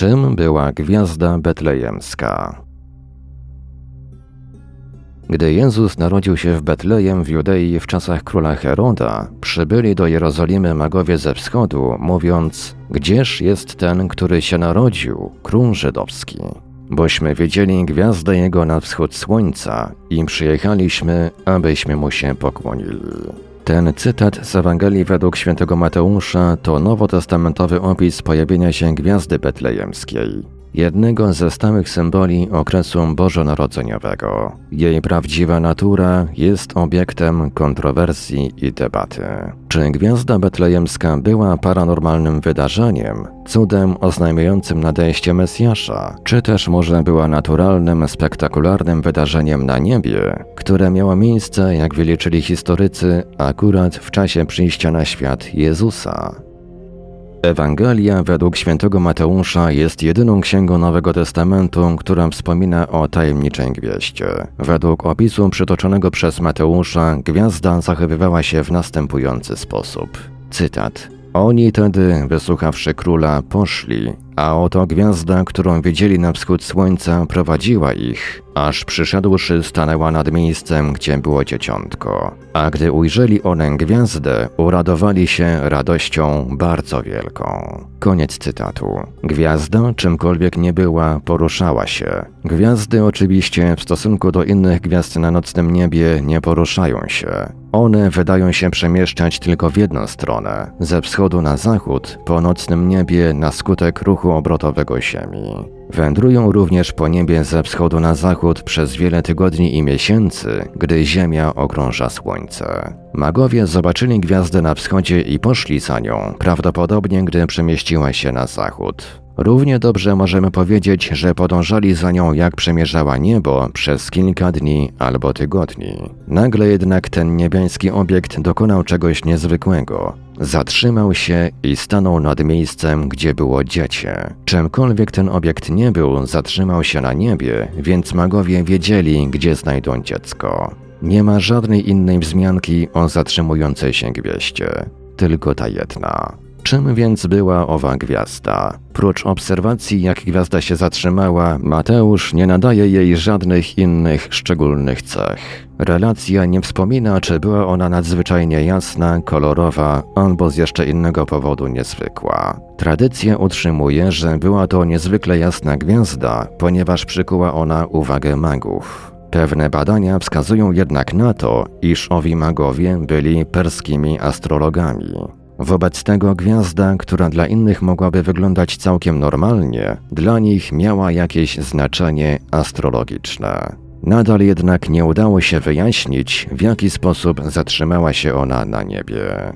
Czym była gwiazda betlejemska? Gdy Jezus narodził się w Betlejem w Judei w czasach króla Heroda, przybyli do Jerozolimy magowie ze wschodu, mówiąc: Gdzież jest ten, który się narodził, król żydowski? Bośmy widzieli gwiazdę jego na wschód słońca i przyjechaliśmy, abyśmy mu się pokłonili. Ten cytat z Ewangelii według świętego Mateusza to nowotestamentowy opis pojawienia się gwiazdy betlejemskiej jednego ze stałych symboli okresu bożonarodzeniowego. Jej prawdziwa natura jest obiektem kontrowersji i debaty. Czy gwiazda betlejemska była paranormalnym wydarzeniem, cudem oznajmiającym nadejście Mesjasza, czy też może była naturalnym, spektakularnym wydarzeniem na niebie, które miało miejsce, jak wyliczyli historycy, akurat w czasie przyjścia na świat Jezusa? Ewangelia według świętego Mateusza jest jedyną księgą Nowego Testamentu, która wspomina o tajemniczej gwieździe. Według opisu przytoczonego przez Mateusza, gwiazda zachowywała się w następujący sposób. Cytat. Oni tedy, wysłuchawszy króla, poszli, a oto gwiazda, którą widzieli na wschód słońca, prowadziła ich, aż przyszedłszy stanęła nad miejscem, gdzie było dzieciątko. A gdy ujrzeli one gwiazdę, uradowali się radością bardzo wielką. Koniec cytatu. Gwiazda, czymkolwiek nie była, poruszała się. Gwiazdy oczywiście w stosunku do innych gwiazd na nocnym niebie nie poruszają się. One wydają się przemieszczać tylko w jedną stronę, ze wschodu na zachód, po nocnym niebie na skutek ruchu obrotowego Ziemi. Wędrują również po niebie ze wschodu na zachód przez wiele tygodni i miesięcy, gdy Ziemia okrąża Słońce. Magowie zobaczyli gwiazdę na wschodzie i poszli za nią, prawdopodobnie gdy przemieściła się na zachód. Równie dobrze możemy powiedzieć, że podążali za nią jak przemierzała niebo przez kilka dni albo tygodni. Nagle jednak ten niebiański obiekt dokonał czegoś niezwykłego. Zatrzymał się i stanął nad miejscem, gdzie było dziecię. Czymkolwiek ten obiekt nie był, zatrzymał się na niebie, więc magowie wiedzieli, gdzie znajdą dziecko. Nie ma żadnej innej wzmianki o zatrzymującej się gwieździe, tylko ta jedna. Czym więc była owa gwiazda? Prócz obserwacji, jak gwiazda się zatrzymała, Mateusz nie nadaje jej żadnych innych szczególnych cech. Relacja nie wspomina, czy była ona nadzwyczajnie jasna, kolorowa albo z jeszcze innego powodu niezwykła. Tradycja utrzymuje, że była to niezwykle jasna gwiazda, ponieważ przykuła ona uwagę magów. Pewne badania wskazują jednak na to, iż owi magowie byli perskimi astrologami. Wobec tego gwiazda, która dla innych mogłaby wyglądać całkiem normalnie, dla nich miała jakieś znaczenie astrologiczne. Nadal jednak nie udało się wyjaśnić, w jaki sposób zatrzymała się ona na niebie.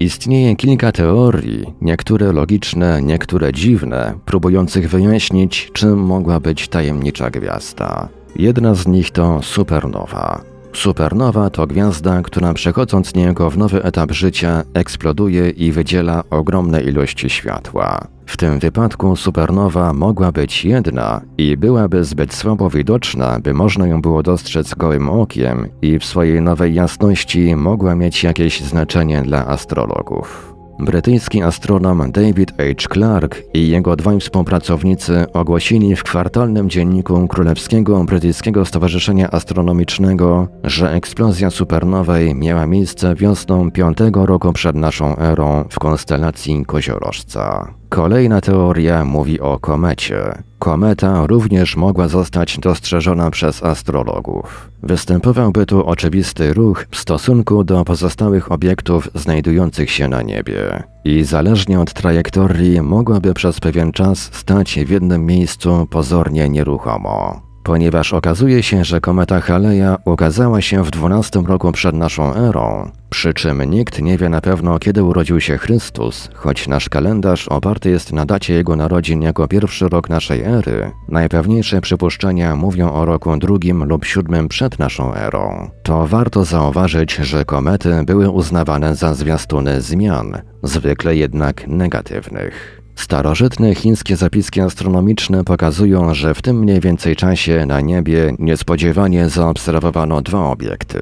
Istnieje kilka teorii, niektóre logiczne, niektóre dziwne, próbujących wyjaśnić, czym mogła być tajemnicza gwiazda. Jedna z nich to supernowa. Supernowa to gwiazda, która przechodząc niego w nowy etap życia eksploduje i wydziela ogromne ilości światła. W tym wypadku supernowa mogła być jedna i byłaby zbyt słabo widoczna, by można ją było dostrzec gołym okiem i w swojej nowej jasności mogła mieć jakieś znaczenie dla astrologów. Brytyjski astronom David H. Clark i jego dwaj współpracownicy ogłosili w kwartalnym dzienniku Królewskiego Brytyjskiego Stowarzyszenia Astronomicznego, że eksplozja supernowej miała miejsce wiosną piątego roku przed naszą erą w konstelacji Koziorożca. Kolejna teoria mówi o komecie. Kometa również mogła zostać dostrzeżona przez astrologów. Występowałby tu oczywisty ruch w stosunku do pozostałych obiektów znajdujących się na niebie i zależnie od trajektorii mogłaby przez pewien czas stać w jednym miejscu pozornie nieruchomo ponieważ okazuje się, że kometa Haleja ukazała się w 12 roku przed naszą erą, przy czym nikt nie wie na pewno, kiedy urodził się Chrystus, choć nasz kalendarz oparty jest na dacie jego narodzin jako pierwszy rok naszej ery. Najpewniejsze przypuszczenia mówią o roku drugim lub siódmym przed naszą erą. To warto zauważyć, że komety były uznawane za zwiastuny zmian, zwykle jednak negatywnych. Starożytne chińskie zapiski astronomiczne pokazują, że w tym mniej więcej czasie na niebie niespodziewanie zaobserwowano dwa obiekty.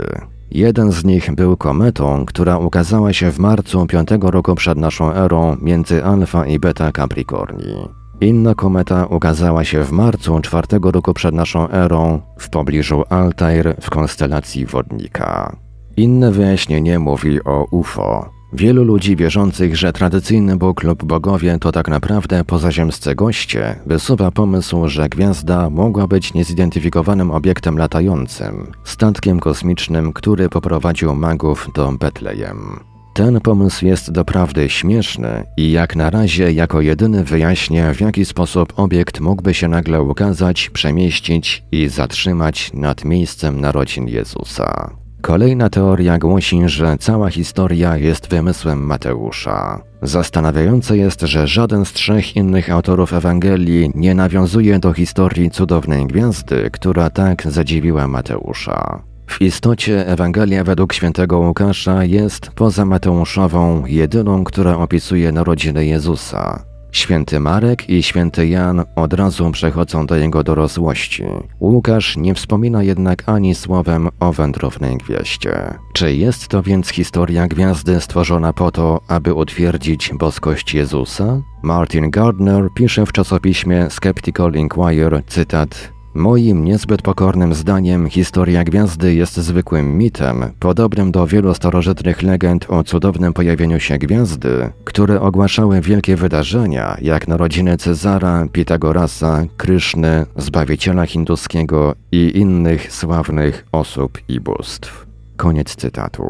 Jeden z nich był kometą, która ukazała się w marcu 5 roku przed naszą erą między Alfa i Beta Capricorni. Inna kometa ukazała się w marcu czwartego roku przed naszą erą w pobliżu Altair w konstelacji Wodnika. Inne wyjaśnienie mówi o UFO. Wielu ludzi wierzących, że tradycyjny Bóg lub bogowie to tak naprawdę pozaziemscy goście, wysuwa pomysł, że gwiazda mogła być niezidentyfikowanym obiektem latającym, statkiem kosmicznym, który poprowadził magów do Betlejem. Ten pomysł jest doprawdy śmieszny i jak na razie jako jedyny wyjaśnia, w jaki sposób obiekt mógłby się nagle ukazać, przemieścić i zatrzymać nad miejscem narodzin Jezusa. Kolejna teoria głosi, że cała historia jest wymysłem Mateusza. Zastanawiające jest, że żaden z trzech innych autorów Ewangelii nie nawiązuje do historii cudownej gwiazdy, która tak zadziwiła Mateusza. W istocie Ewangelia według świętego Łukasza jest poza Mateuszową jedyną, która opisuje narodziny Jezusa. Święty Marek i święty Jan od razu przechodzą do jego dorosłości. Łukasz nie wspomina jednak ani słowem o wędrownej gwieździe. Czy jest to więc historia gwiazdy stworzona po to, aby utwierdzić boskość Jezusa? Martin Gardner pisze w czasopiśmie Skeptical Inquirer, cytat Moim niezbyt pokornym zdaniem historia gwiazdy jest zwykłym mitem, podobnym do wielu starożytnych legend o cudownym pojawieniu się gwiazdy, które ogłaszały wielkie wydarzenia, jak narodziny Cezara, Pitagorasa, Kryszny, Zbawiciela hinduskiego i innych sławnych osób i bóstw. Koniec cytatu.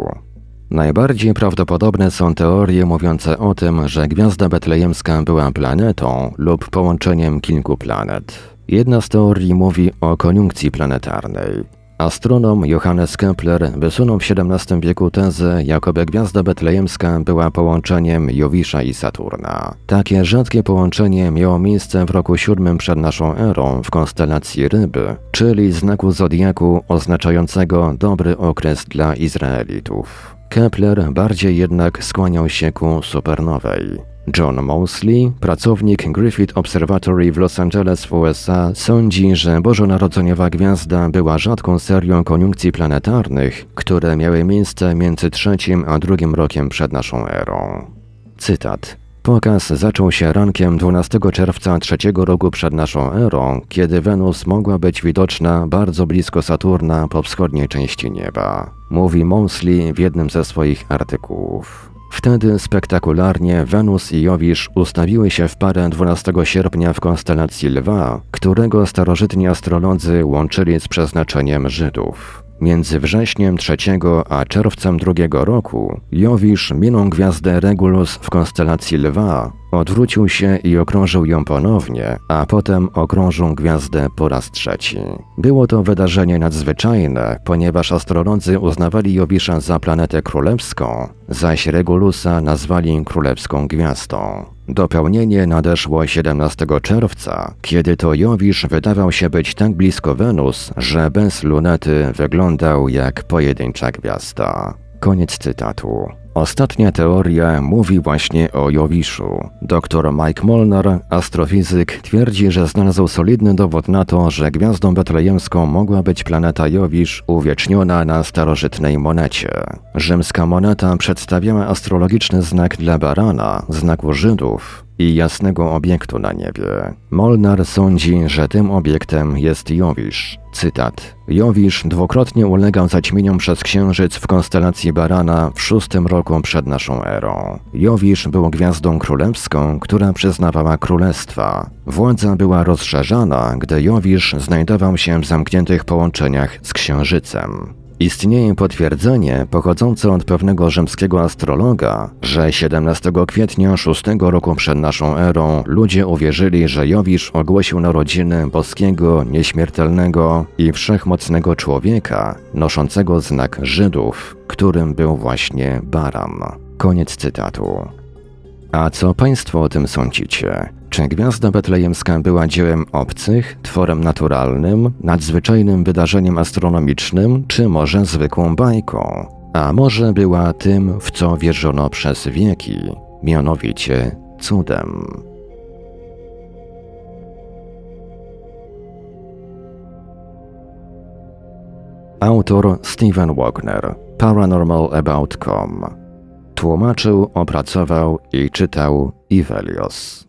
Najbardziej prawdopodobne są teorie mówiące o tym, że gwiazda betlejemska była planetą lub połączeniem kilku planet. Jedna z teorii mówi o koniunkcji planetarnej. Astronom Johannes Kepler wysunął w XVII wieku tezę, jakoby gwiazda betlejemska była połączeniem Jowisza i Saturna. Takie rzadkie połączenie miało miejsce w roku VII przed naszą erą w konstelacji Ryby, czyli znaku zodiaku oznaczającego dobry okres dla Izraelitów. Kepler bardziej jednak skłaniał się ku supernowej. John Mosley, pracownik Griffith Observatory w Los Angeles w USA, sądzi, że bożonarodzeniowa gwiazda była rzadką serią koniunkcji planetarnych, które miały miejsce między trzecim a drugim rokiem przed naszą erą. Cytat. Pokaz zaczął się rankiem 12 czerwca trzeciego roku przed naszą erą, kiedy Wenus mogła być widoczna bardzo blisko Saturna po wschodniej części nieba, mówi Mosley w jednym ze swoich artykułów. Wtedy spektakularnie Wenus i Jowisz ustawiły się w parę 12 sierpnia w konstelacji Lwa, którego starożytni astrolodzy łączyli z przeznaczeniem Żydów. Między wrześniem trzeciego a czerwcem drugiego roku Jowisz minął gwiazdę Regulus w konstelacji Lwa, odwrócił się i okrążył ją ponownie, a potem okrążył gwiazdę po raz trzeci. Było to wydarzenie nadzwyczajne, ponieważ astrolodzy uznawali Jowisza za planetę królewską, zaś Regulusa nazwali królewską gwiazdą. Dopełnienie nadeszło 17 czerwca, kiedy to Jowisz wydawał się być tak blisko Wenus, że bez lunety wyglądał jak pojedyncza gwiazda. Koniec cytatu. Ostatnia teoria mówi właśnie o Jowiszu. Dr Mike Molnar, astrofizyk, twierdzi, że znalazł solidny dowód na to, że gwiazdą betlejemską mogła być planeta Jowisz uwieczniona na starożytnej monecie. Rzymska moneta przedstawiała astrologiczny znak dla barana, znaku Żydów, i jasnego obiektu na niebie. Molnar sądzi, że tym obiektem jest Jowisz. Cytat. Jowisz dwukrotnie ulegał zaćmieniom przez księżyc w konstelacji Barana w szóstym roku przed naszą erą. Jowisz był gwiazdą królewską, która przyznawała królestwa. Władza była rozszerzana, gdy Jowisz znajdował się w zamkniętych połączeniach z księżycem. Istnieje potwierdzenie pochodzące od pewnego rzymskiego astrologa, że 17 kwietnia 6 roku przed naszą erą ludzie uwierzyli, że Jowisz ogłosił narodziny boskiego, nieśmiertelnego i wszechmocnego człowieka, noszącego znak Żydów, którym był właśnie Baran. Koniec cytatu. A co Państwo o tym sądzicie? Czy gwiazda betlejemska była dziełem obcych, tworem naturalnym, nadzwyczajnym wydarzeniem astronomicznym, czy może zwykłą bajką? A może była tym, w co wierzono przez wieki, mianowicie cudem? Autor Steven Wagner, paranormalabout.com Tłumaczył, opracował i czytał Ivelios.